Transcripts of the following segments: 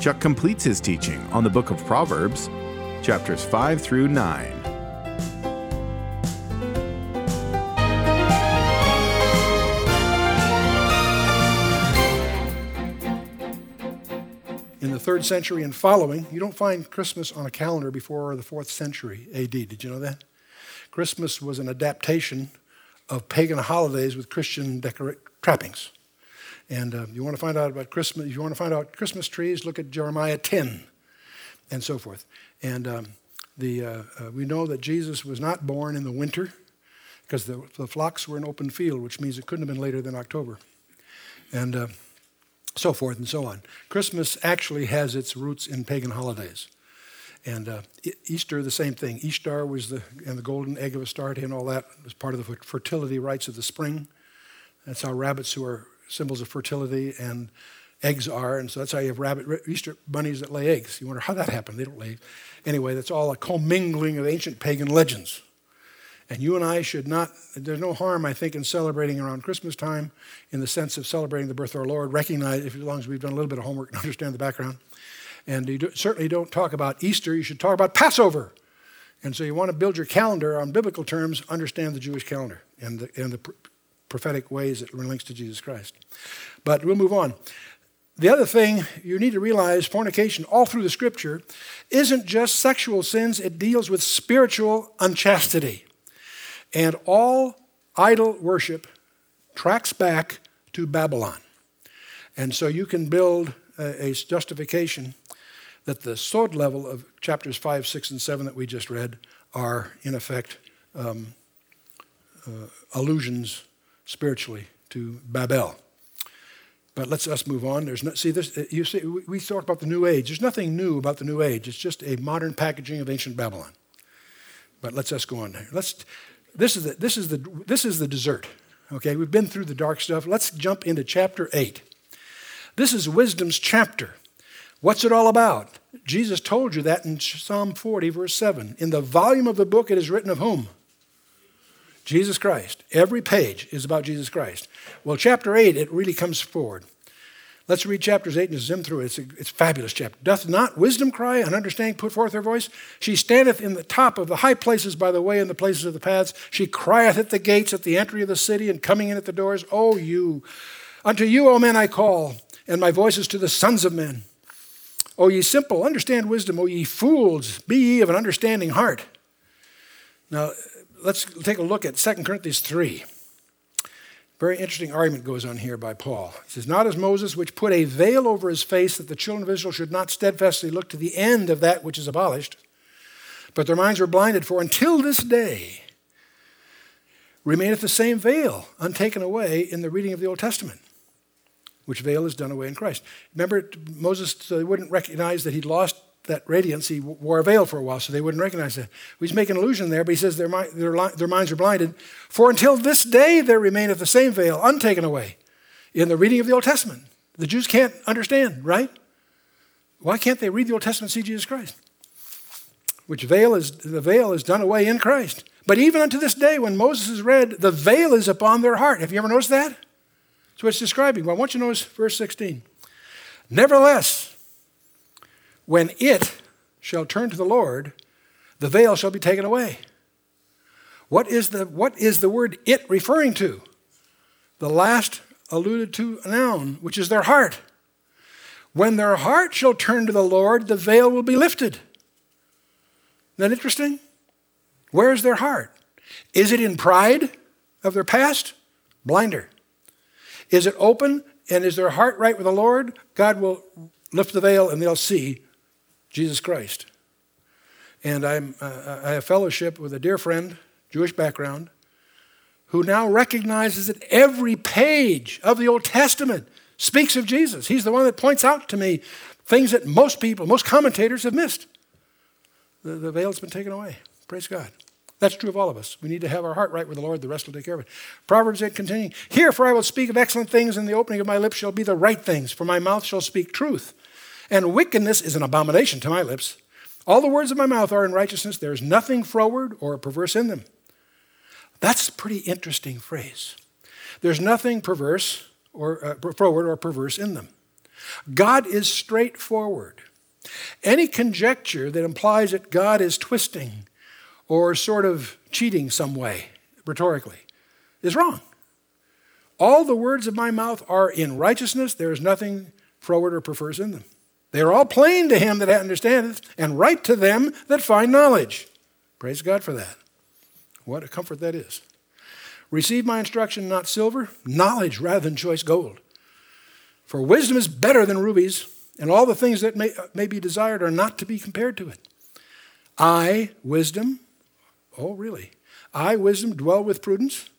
Chuck completes his teaching on the book of Proverbs, chapters 5 through 9. In the third century and following, you don't find Christmas on a calendar before the fourth century AD. Did you know that? Christmas was an adaptation of pagan holidays with Christian trappings. And uh, you want to find out about Christmas, if you want to find out Christmas trees, look at Jeremiah 10 and so forth. And um, the, uh, uh, we know that Jesus was not born in the winter because the, the, flocks were in open field, which means it couldn't have been later than October. And uh, so forth and so on. Christmas actually has its roots in pagan holidays. And uh, Easter, the same thing. Easter was the, and the golden egg of Astarte and all that was part of the fertility rites of the spring. That's how rabbits, who are symbols of fertility, and eggs are. And so that's how you have rabbit Easter bunnies that lay eggs. You wonder how that happened. They don't lay. Anyway, that's all a commingling of ancient pagan legends. And you and I should not, there's no harm, I think, in celebrating around Christmas time in the sense of celebrating the birth of our Lord. Recognize, if, as long as we've done a little bit of homework and understand the background. And you do, certainly don't talk about Easter, you should talk about Passover. And so you want to build your calendar on biblical terms, understand the Jewish calendar and the, and the prophetic ways it links to Jesus Christ. But we'll move on. The other thing you need to realize fornication, all through the scripture, isn't just sexual sins, it deals with spiritual unchastity. And all idol worship tracks back to Babylon. And so you can build a, a justification that the sword level of chapters 5, 6, and 7 that we just read are, in effect, um, uh, allusions spiritually to Babel. But let's us move on. There's no, see this. Uh, you see, we talk about the New Age. There's nothing new about the New Age. It's just a modern packaging of ancient Babylon. But let's us go on. Let's this is the, this is the, this is the dessert. Okay, we've been through the dark stuff. Let's jump into chapter 8. This is wisdom's chapter. What's it all about? Jesus told you that in Psalm 40, verse 7. In the volume of the book, it is written of whom? Jesus Christ. Every page is about Jesus Christ. Well, chapter 8, it really comes forward. Let's read chapters 8 and zoom through it. It's a, it's a fabulous chapter. Doth not wisdom cry and understanding put forth her voice? She standeth in the top of the high places by the way and the places of the paths. She crieth at the gates at the entry of the city and coming in at the doors. O you, unto you, O men, I call, and my voice is to the sons of men. O ye simple, understand wisdom. O ye fools, be ye of an understanding heart. Now, let's take a look at 2 Corinthians 3. Very interesting argument goes on here by Paul. He says, Not as Moses, which put a veil over his face that the children of Israel should not steadfastly look to the end of that which is abolished, but their minds were blinded, for until this day remaineth the same veil untaken away in the reading of the Old Testament, which veil is done away in Christ. Remember, Moses wouldn't recognize that he'd lost that radiance, he wore a veil for a while, so they wouldn't recognize that. He's making an illusion there, but he says their, their, their minds are blinded. For until this day there remaineth the same veil, untaken away, in the reading of the Old Testament. The Jews can't understand, right? Why can't they read the Old Testament and see Jesus Christ? Which veil is the veil is done away in Christ. But even unto this day, when Moses is read, the veil is upon their heart. Have you ever noticed that? That's what it's describing. Well, I want you to notice verse 16. Nevertheless, when it shall turn to the Lord, the veil shall be taken away. What is the, what is the word it referring to? The last alluded to noun, which is their heart. When their heart shall turn to the Lord, the veil will be lifted. Isn't that interesting? Where is their heart? Is it in pride of their past? Blinder. Is it open and is their heart right with the Lord? God will lift the veil and they'll see Jesus Christ. And I'm, uh, I have fellowship with a dear friend, Jewish background, who now recognizes that every page of the Old Testament speaks of Jesus. He's the one that points out to me things that most people, most commentators have missed. The, the veil's been taken away. Praise God. That's true of all of us. We need to have our heart right with the Lord. The rest will take care of it. Proverbs 8 continuing, Here, for I will speak of excellent things, and the opening of my lips shall be the right things, for my mouth shall speak truth. And wickedness is an abomination to my lips. All the words of my mouth are in righteousness. There is nothing froward or perverse in them. That's a pretty interesting phrase. There's nothing perverse or uh, forward or perverse in them. God is straightforward. Any conjecture that implies that God is twisting or sort of cheating some way, rhetorically, is wrong. All the words of my mouth are in righteousness. There is nothing froward or perverse in them. They are all plain to him that understandeth, and right to them that find knowledge. Praise God for that. What a comfort that is. Receive my instruction, not silver, knowledge rather than choice gold. For wisdom is better than rubies, and all the things that may, uh, may be desired are not to be compared to it. I, wisdom, oh, really? I, wisdom, dwell with prudence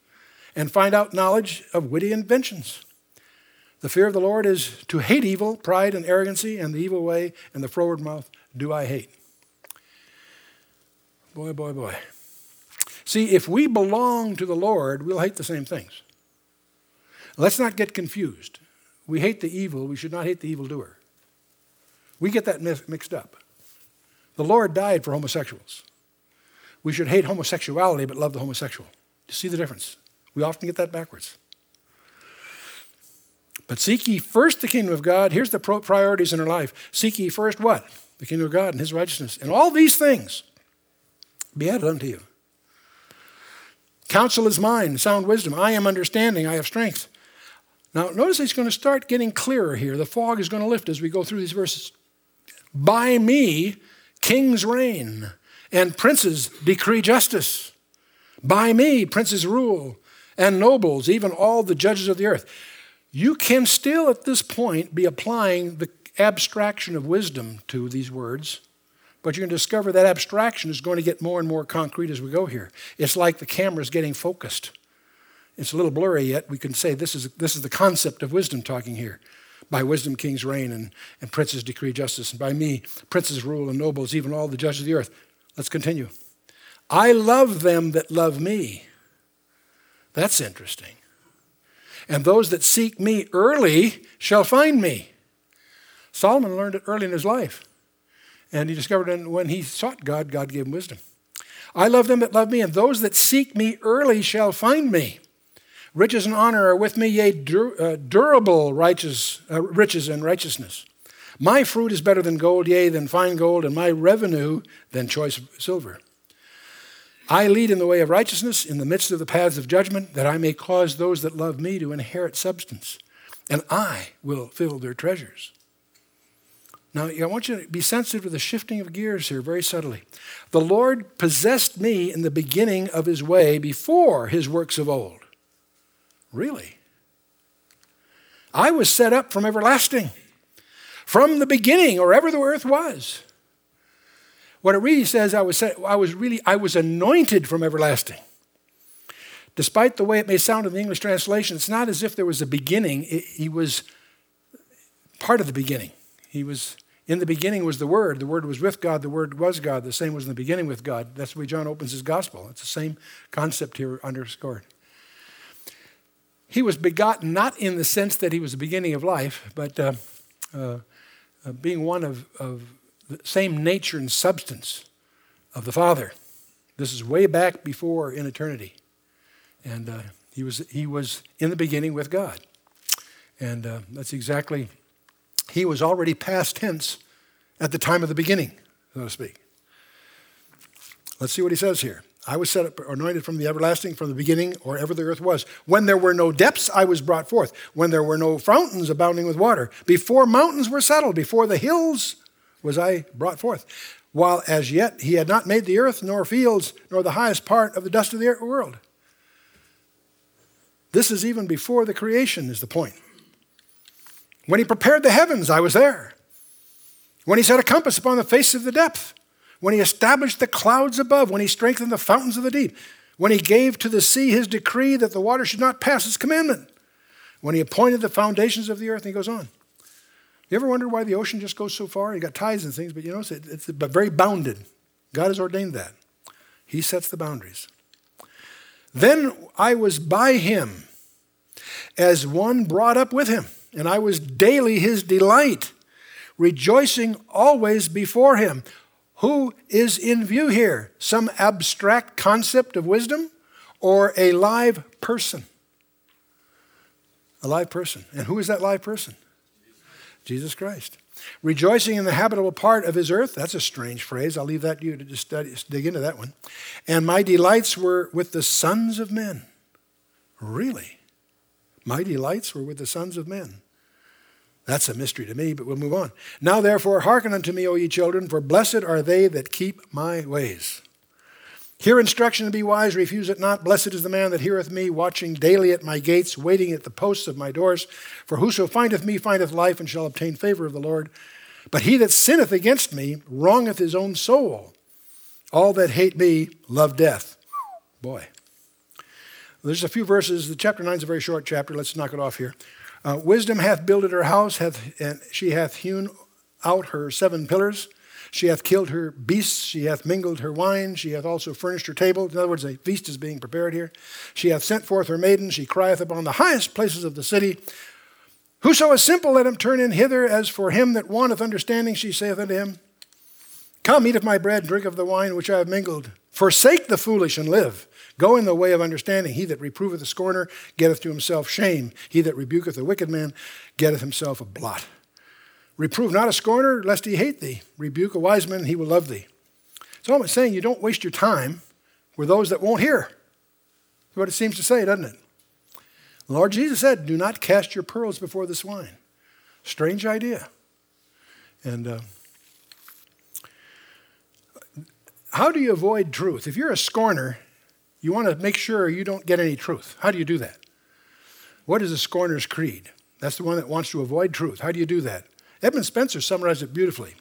and find out knowledge of witty inventions. The fear of the Lord is to hate evil, pride and arrogancy, and the evil way and the froward mouth do I hate. Boy, boy, boy. See, if we belong to the Lord, we'll hate the same things. Let's not get confused. We hate the evil, we should not hate the evildoer. We get that mixed up. The Lord died for homosexuals. We should hate homosexuality but love the homosexual. You see the difference? We often get that backwards. But seek ye first the kingdom of God. Here's the priorities in our life. Seek ye first what? The kingdom of God and his righteousness. And all these things be added unto you. Counsel is mine, sound wisdom. I am understanding, I have strength. Now, notice he's going to start getting clearer here. The fog is going to lift as we go through these verses. By me, kings reign, and princes decree justice. By me, princes rule, and nobles, even all the judges of the earth. You can still, at this point, be applying the abstraction of wisdom to these words but you're going to discover that abstraction is going to get more and more concrete as we go here. It's like the camera is getting focused. It's a little blurry yet. We can say this is, this is the concept of wisdom talking here. By wisdom, kings reign and, and princes decree justice. And by me, princes rule and nobles, even all the judges of the earth. Let's continue. I love them that love me. That's interesting. And those that seek me early shall find me. Solomon learned it early in his life. And he discovered that when he sought God, God gave him wisdom. I love them that love me, and those that seek me early shall find me. Riches and honor are with me, yea, dur- uh, durable righteous, uh, riches and righteousness. My fruit is better than gold, yea, than fine gold, and my revenue than choice silver. I lead in the way of righteousness in the midst of the paths of judgment, that I may cause those that love me to inherit substance, and I will fill their treasures. Now, I want you to be sensitive to the shifting of gears here very subtly. The Lord possessed me in the beginning of his way before his works of old. Really? I was set up from everlasting, from the beginning, or ever the earth was. What it really says, I was, I was really, I was anointed from everlasting. Despite the way it may sound in the English translation, it's not as if there was a beginning. It, he was part of the beginning. He was in the beginning was the Word. The Word was with God. The Word was God. The same was in the beginning with God. That's the way John opens his gospel. It's the same concept here underscored. He was begotten not in the sense that he was the beginning of life, but uh, uh, uh, being one of, of the same nature and substance of the Father. This is way back before in eternity. And uh, he, was, he was in the beginning with God. And uh, that's exactly he was already past tense at the time of the beginning, so to speak. Let's see what he says here. I was set up, anointed from the everlasting, from the beginning, or ever the earth was. When there were no depths, I was brought forth. When there were no fountains abounding with water. Before mountains were settled, before the hills was I brought forth. While as yet he had not made the earth, nor fields, nor the highest part of the dust of the world. This is even before the creation, is the point. When he prepared the heavens, I was there. When he set a compass upon the face of the depth. When he established the clouds above. When he strengthened the fountains of the deep. When he gave to the sea his decree that the water should not pass his commandment. when he appointed the foundations of the earth, and he goes on. You ever wonder why the ocean just goes so far? You got tides and things, but you know, it's, it's very bounded. God has ordained that. He sets the boundaries. Then I was by him as one brought up with him, and I was daily his delight, rejoicing always before him. Who is in view here? Some abstract concept of wisdom or a live person? A live person. And who is that live person? Jesus Christ. Rejoicing in the habitable part of his earth. That's a strange phrase. I'll leave that to you to just study, dig into that one. And my delights were with the sons of men. Really? My delights were with the sons of men. That's a mystery to me, but we'll move on. Now, therefore, hearken unto me, O ye children, for blessed are they that keep my ways. Hear instruction and be wise, refuse it not. Blessed is the man that heareth me, watching daily at my gates, waiting at the posts of my doors. For whoso findeth me findeth life, and shall obtain favor of the Lord. But he that sinneth against me wrongeth his own soul. All that hate me love death. Boy. There's a few verses. The chapter 9 is a very short chapter. Let's knock it off here. Uh, Wisdom hath builded her house, hath, and she hath hewn out her seven pillars. She hath killed her beasts, she hath mingled her wine, she hath also furnished her table. In other words, a feast is being prepared here. She hath sent forth her maidens, she crieth upon the highest places of the city. Whoso is simple, let him turn in hither. As for him that wanteth understanding, she saith unto him, Come, eat of my bread, drink of the wine which I have mingled. Forsake the foolish and live. Go in the way of understanding. He that reproveth the scorner getteth to himself shame. He that rebuketh the wicked man getteth himself a blot. Reprove not a scorner, lest he hate thee. Rebuke a wise man, he will love thee. So I'm saying you don't waste your time with those that won't hear. That's what it seems to say, doesn't it? The Lord Jesus said, Do not cast your pearls before the swine. Strange idea. And uh, how do you avoid truth? If you're a scorner, you want to make sure you don't get any truth. How do you do that? What is a scorner's creed? That's the one that wants to avoid truth. How do you do that? Edmund Spencer summarized it beautifully.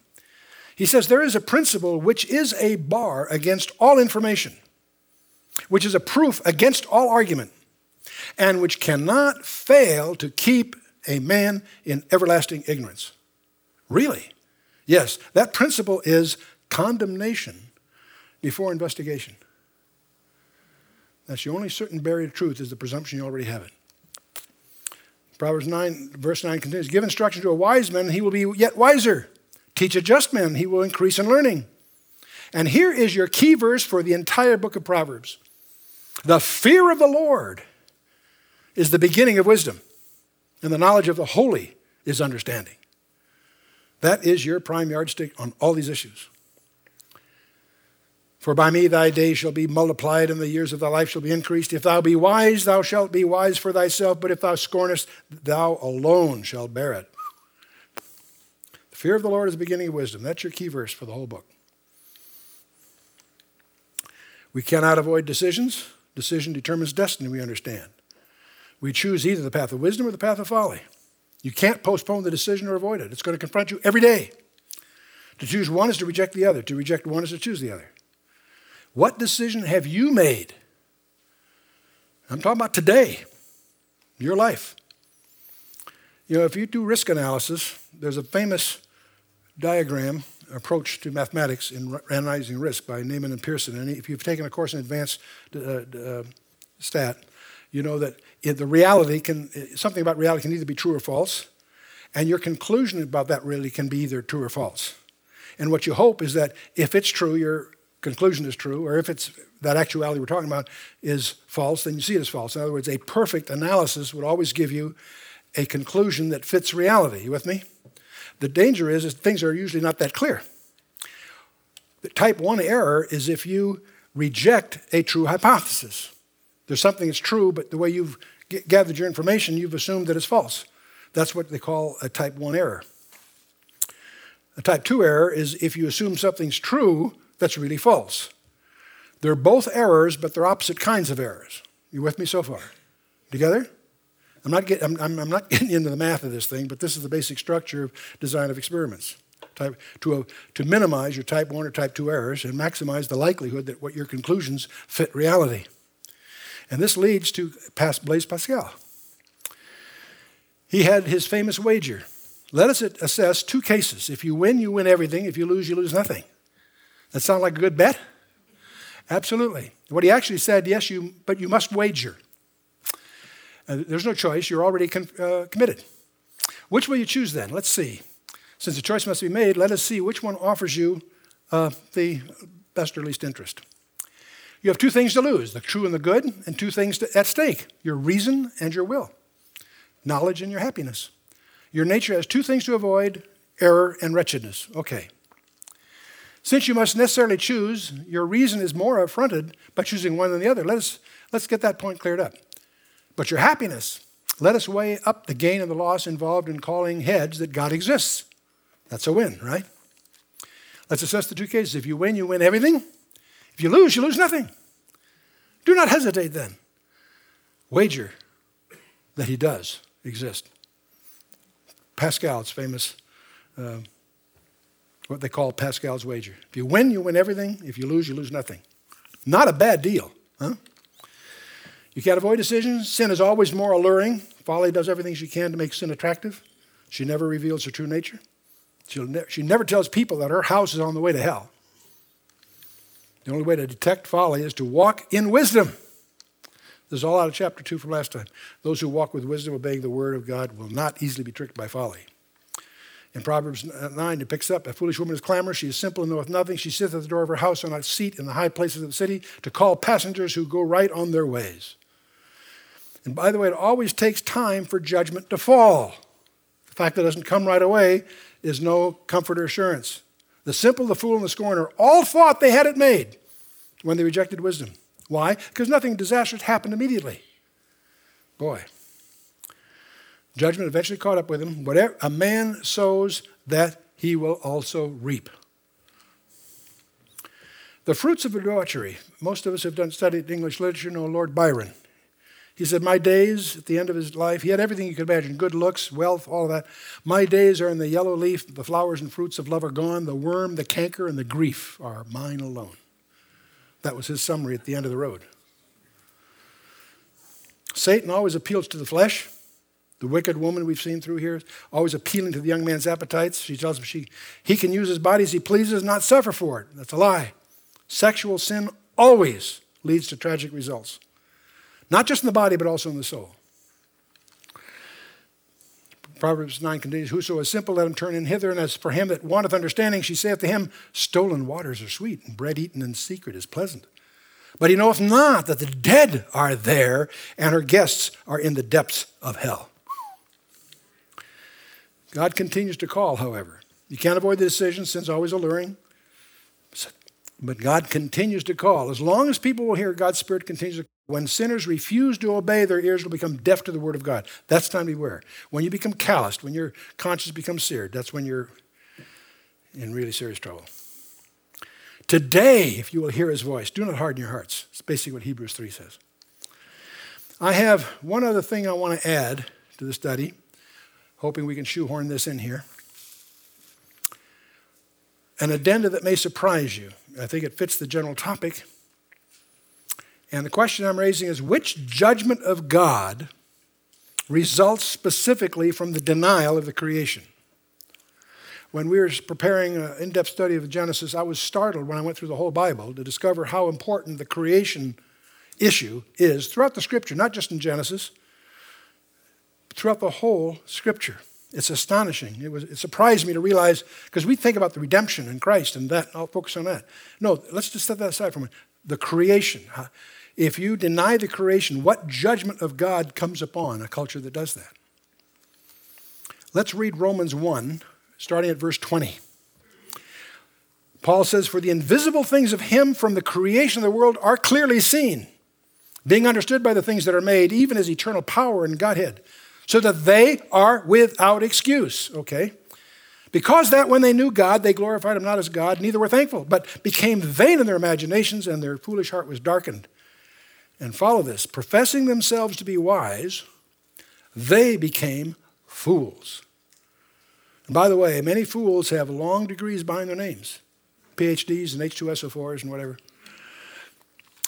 He says, There is a principle which is a bar against all information, which is a proof against all argument, and which cannot fail to keep a man in everlasting ignorance. Really? Yes, that principle is condemnation before investigation. That's the only certain barrier to truth is the presumption you already have it. Proverbs 9, verse 9 continues Give instruction to a wise man, he will be yet wiser. Teach a just man, he will increase in learning. And here is your key verse for the entire book of Proverbs The fear of the Lord is the beginning of wisdom, and the knowledge of the holy is understanding. That is your prime yardstick on all these issues. For by me thy days shall be multiplied, and the years of thy life shall be increased. If thou be wise, thou shalt be wise for thyself, but if thou scornest, thou alone shalt bear it. The fear of the Lord is the beginning of wisdom. That's your key verse for the whole book. We cannot avoid decisions. Decision determines destiny, we understand. We choose either the path of wisdom or the path of folly. You can't postpone the decision or avoid it. It's going to confront you every day. To choose one is to reject the other. To reject one is to choose the other. What decision have you made? I'm talking about today, your life. You know, if you do risk analysis, there's a famous diagram approach to mathematics in analyzing risk by Neyman and Pearson. And if you've taken a course in advanced uh, uh, stat, you know that the reality can, something about reality can either be true or false, and your conclusion about that really can be either true or false. And what you hope is that if it's true, your conclusion is true, or if it's that actuality we're talking about is false, then you see it as false. In other words, a perfect analysis would always give you a conclusion that fits reality. You with me? The danger is, is things are usually not that clear. The type 1 error is if you reject a true hypothesis. There's something that's true, but the way you've gathered your information, you've assumed that it's false. That's what they call a type 1 error. A type 2 error is if you assume something's true, that's really false. They're both errors, but they're opposite kinds of errors. You with me so far? Together? I'm not, get, I'm, I'm not getting into the math of this thing, but this is the basic structure of design of experiments. Type, to, uh, to minimize your type 1 or type 2 errors and maximize the likelihood that what your conclusions fit reality. And this leads to Blaise Pascal. he had his famous wager. Let us assess two cases. If you win, you win everything. If you lose, you lose nothing. That sound like a good bet? Absolutely. What he actually said, yes, you, but you must wager. Uh, there's no choice. You're already con- uh, committed. Which will you choose then? Let's see. Since the choice must be made, let us see which one offers you uh, the best or least interest. You have two things to lose the true and the good, and two things to, at stake your reason and your will, knowledge and your happiness. Your nature has two things to avoid error and wretchedness. Okay. Since you must necessarily choose, your reason is more affronted by choosing one than the other. Let us, let's get that point cleared up. But your happiness, let us weigh up the gain and the loss involved in calling heads that God exists. That's a win, right? Let's assess the two cases. If you win, you win everything. If you lose, you lose nothing. Do not hesitate then. Wager that he does exist. Pascal's famous, uh, what they call Pascal's wager. If you win, you win everything. If you lose, you lose nothing. Not a bad deal, huh? You can't avoid decisions. Sin is always more alluring. Folly does everything she can to make sin attractive. She never reveals her true nature. Ne- she never tells people that her house is on the way to hell. The only way to detect folly is to walk in wisdom. This is all out of chapter 2 from last time. Those who walk with wisdom, obeying the word of God, will not easily be tricked by folly. In Proverbs 9, it picks up A foolish woman is clamorous. She is simple and knoweth nothing. She sitteth at the door of her house on a seat in the high places of the city to call passengers who go right on their ways. And by the way, it always takes time for judgment to fall. The fact that it doesn't come right away is no comfort or assurance. The simple, the fool, and the scorner all thought they had it made when they rejected wisdom. Why? Because nothing disastrous happened immediately. Boy. Judgment eventually caught up with him. Whatever a man sows, that he will also reap. The fruits of debauchery. Most of us have done studied English literature know Lord Byron. He said, My days at the end of his life, he had everything you could imagine good looks, wealth, all of that. My days are in the yellow leaf, the flowers and fruits of love are gone, the worm, the canker, and the grief are mine alone. That was his summary at the end of the road. Satan always appeals to the flesh. The wicked woman we've seen through here, always appealing to the young man's appetites. She tells him she, he can use his body as he pleases, not suffer for it. That's a lie. Sexual sin always leads to tragic results. Not just in the body, but also in the soul. Proverbs 9 continues, Whoso is simple, let him turn in hither, and as for him that wanteth understanding, she saith to him, Stolen waters are sweet, and bread eaten in secret is pleasant. But he knoweth not that the dead are there, and her guests are in the depths of hell. God continues to call, however. You can't avoid the decision, sin's always alluring. But God continues to call. As long as people will hear, God's Spirit continues to when sinners refuse to obey, their ears will become deaf to the word of God. That's time to beware. When you become calloused, when your conscience becomes seared, that's when you're in really serious trouble. Today, if you will hear his voice, do not harden your hearts. It's basically what Hebrews 3 says. I have one other thing I want to add to the study, hoping we can shoehorn this in here. An addenda that may surprise you. I think it fits the general topic. And the question I'm raising is which judgment of God results specifically from the denial of the creation? When we were preparing an in depth study of Genesis, I was startled when I went through the whole Bible to discover how important the creation issue is throughout the scripture, not just in Genesis, throughout the whole scripture. It's astonishing. It, was, it surprised me to realize, because we think about the redemption in Christ and that, I'll focus on that. No, let's just set that aside for a minute. The creation. If you deny the creation, what judgment of God comes upon a culture that does that? Let's read Romans 1, starting at verse 20. Paul says, For the invisible things of him from the creation of the world are clearly seen, being understood by the things that are made, even his eternal power and Godhead, so that they are without excuse. Okay? Because that when they knew God, they glorified him not as God, neither were thankful, but became vain in their imaginations, and their foolish heart was darkened. And follow this professing themselves to be wise, they became fools. And by the way, many fools have long degrees behind their names PhDs and H2SO4s and whatever.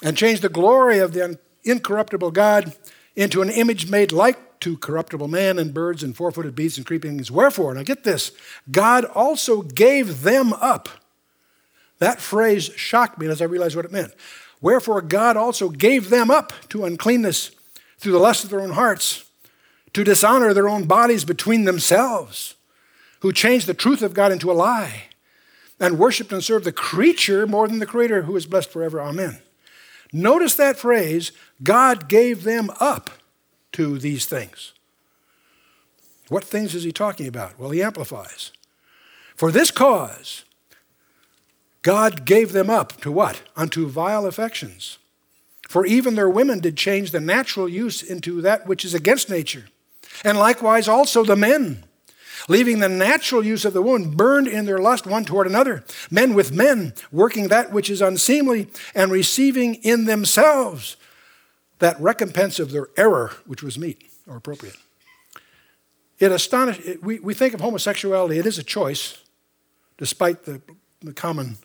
And changed the glory of the incorruptible God into an image made like to corruptible man and birds and four footed beasts and creeping things. Wherefore, now get this, God also gave them up. That phrase shocked me as I realized what it meant. Wherefore, God also gave them up to uncleanness through the lust of their own hearts, to dishonor their own bodies between themselves, who changed the truth of God into a lie, and worshiped and served the creature more than the Creator, who is blessed forever. Amen. Notice that phrase God gave them up to these things. What things is he talking about? Well, he amplifies. For this cause, God gave them up to what? Unto vile affections. For even their women did change the natural use into that which is against nature. And likewise also the men, leaving the natural use of the woman, burned in their lust one toward another. Men with men, working that which is unseemly, and receiving in themselves that recompense of their error, which was meet or appropriate. It astonishes, we, we think of homosexuality, it is a choice, despite the, the common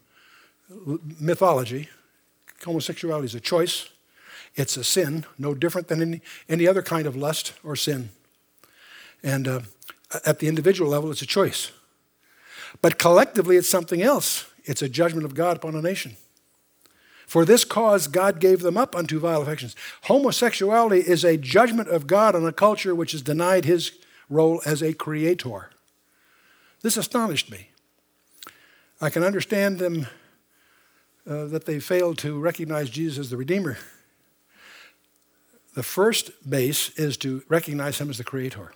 mythology. Homosexuality is a choice. It's a sin, no different than any, any other kind of lust or sin. And uh, at the individual level, it's a choice. But collectively, it's something else. It's a judgment of God upon a nation. For this cause, God gave them up unto vile affections. Homosexuality is a judgment of God on a culture which has denied his role as a creator. This astonished me. I can understand them uh, that they failed to recognize Jesus as the Redeemer. The first base is to recognize him as the Creator.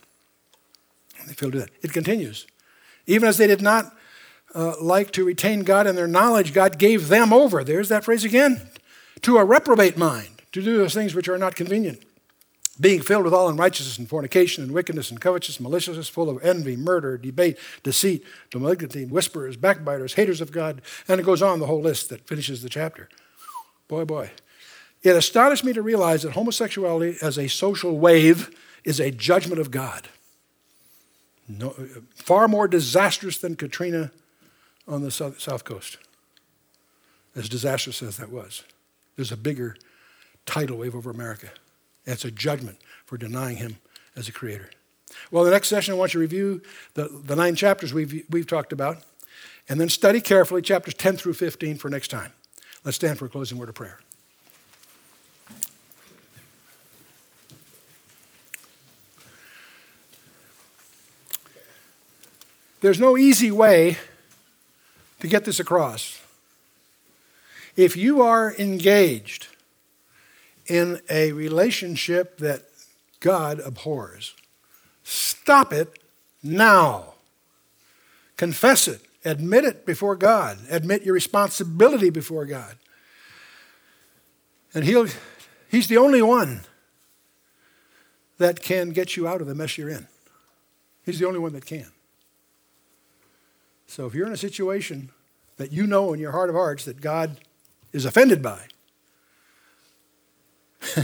They failed to do that. It continues. Even as they did not uh, like to retain God in their knowledge, God gave them over. There's that phrase again to a reprobate mind, to do those things which are not convenient. Being filled with all unrighteousness and fornication and wickedness and covetousness, maliciousness, full of envy, murder, debate, deceit, malignity, whisperers, backbiters, haters of God, and it goes on the whole list that finishes the chapter. Boy, boy. It astonished me to realize that homosexuality as a social wave is a judgment of God. No, far more disastrous than Katrina on the south, coast. As disastrous as that was, there's a bigger tidal wave over America. And it's a judgment for denying him as a creator. Well, the next session, I want you to review the, the nine chapters we've, we've talked about, and then study carefully chapters 10 through 15 for next time. Let's stand for a closing word of prayer. There's no easy way to get this across. If you are engaged in a relationship that God abhors, stop it now. Confess it. Admit it before God. Admit your responsibility before God. And he'll, He's the only one that can get you out of the mess you're in. He's the only one that can. So if you're in a situation that you know in your heart of hearts that God is offended by,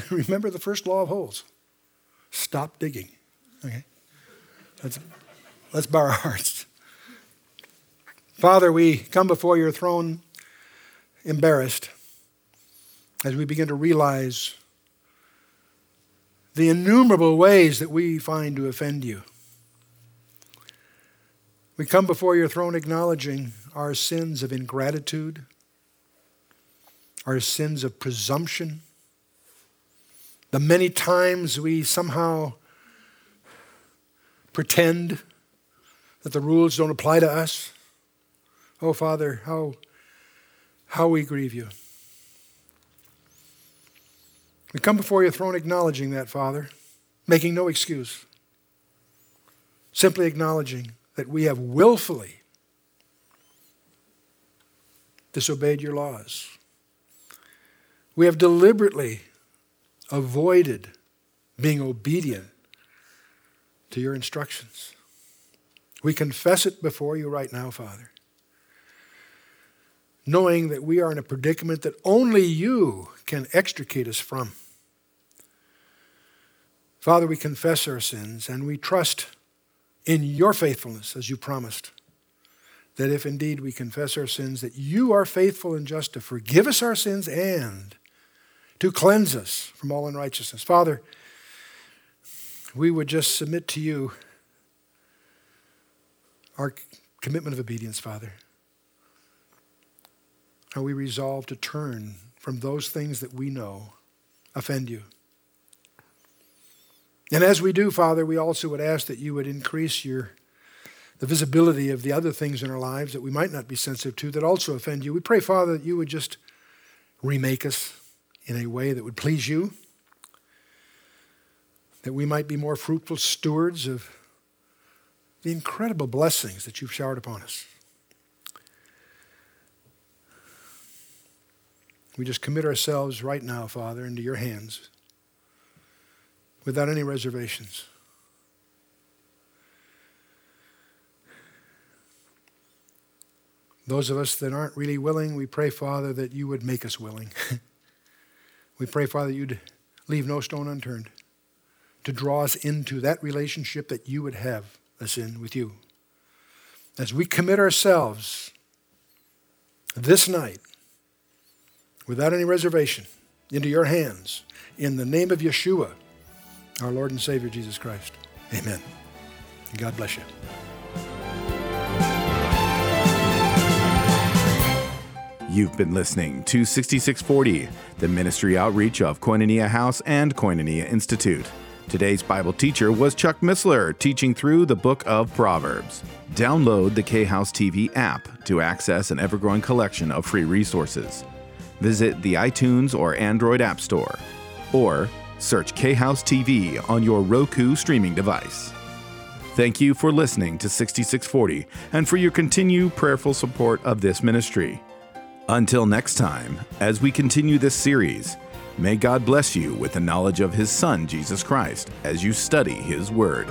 remember the first law of holes stop digging. Okay? Let's, let's bow our hearts. Father, we come before your throne embarrassed as we begin to realize the innumerable ways that we find to offend you. We come before your throne acknowledging our sins of ingratitude, our sins of presumption, the many times we somehow pretend that the rules don't apply to us. Oh, Father, how, how we grieve you. We come before your throne acknowledging that, Father, making no excuse, simply acknowledging that we have willfully disobeyed your laws. We have deliberately avoided being obedient to your instructions. We confess it before you right now, Father, knowing that we are in a predicament that only you can extricate us from. Father, we confess our sins and we trust in your faithfulness as you promised. That if indeed we confess our sins, that you are faithful and just to forgive us our sins and to cleanse us from all unrighteousness. Father, we would just submit to you our commitment of obedience, Father. How we resolve to turn from those things that we know offend you. And as we do, Father, we also would ask that you would increase your the visibility of the other things in our lives that we might not be sensitive to that also offend you. We pray, Father, that you would just remake us in a way that would please you, that we might be more fruitful stewards of the incredible blessings that you've showered upon us. We just commit ourselves right now, Father, into your hands without any reservations. Those of us that aren't really willing, we pray, Father, that you would make us willing. we pray, Father, that you'd leave no stone unturned to draw us into that relationship that you would have us in with you. As we commit ourselves this night, without any reservation, into your hands, in the name of Yeshua, our Lord and Savior Jesus Christ. Amen. And God bless you. You've been listening to 6640, the ministry outreach of Koinonia House and Koinonia Institute. Today's Bible teacher was Chuck Missler, teaching through the book of Proverbs. Download the K House TV app to access an ever growing collection of free resources. Visit the iTunes or Android App Store, or search K House TV on your Roku streaming device. Thank you for listening to 6640 and for your continued prayerful support of this ministry. Until next time, as we continue this series, may God bless you with the knowledge of His Son, Jesus Christ, as you study His Word.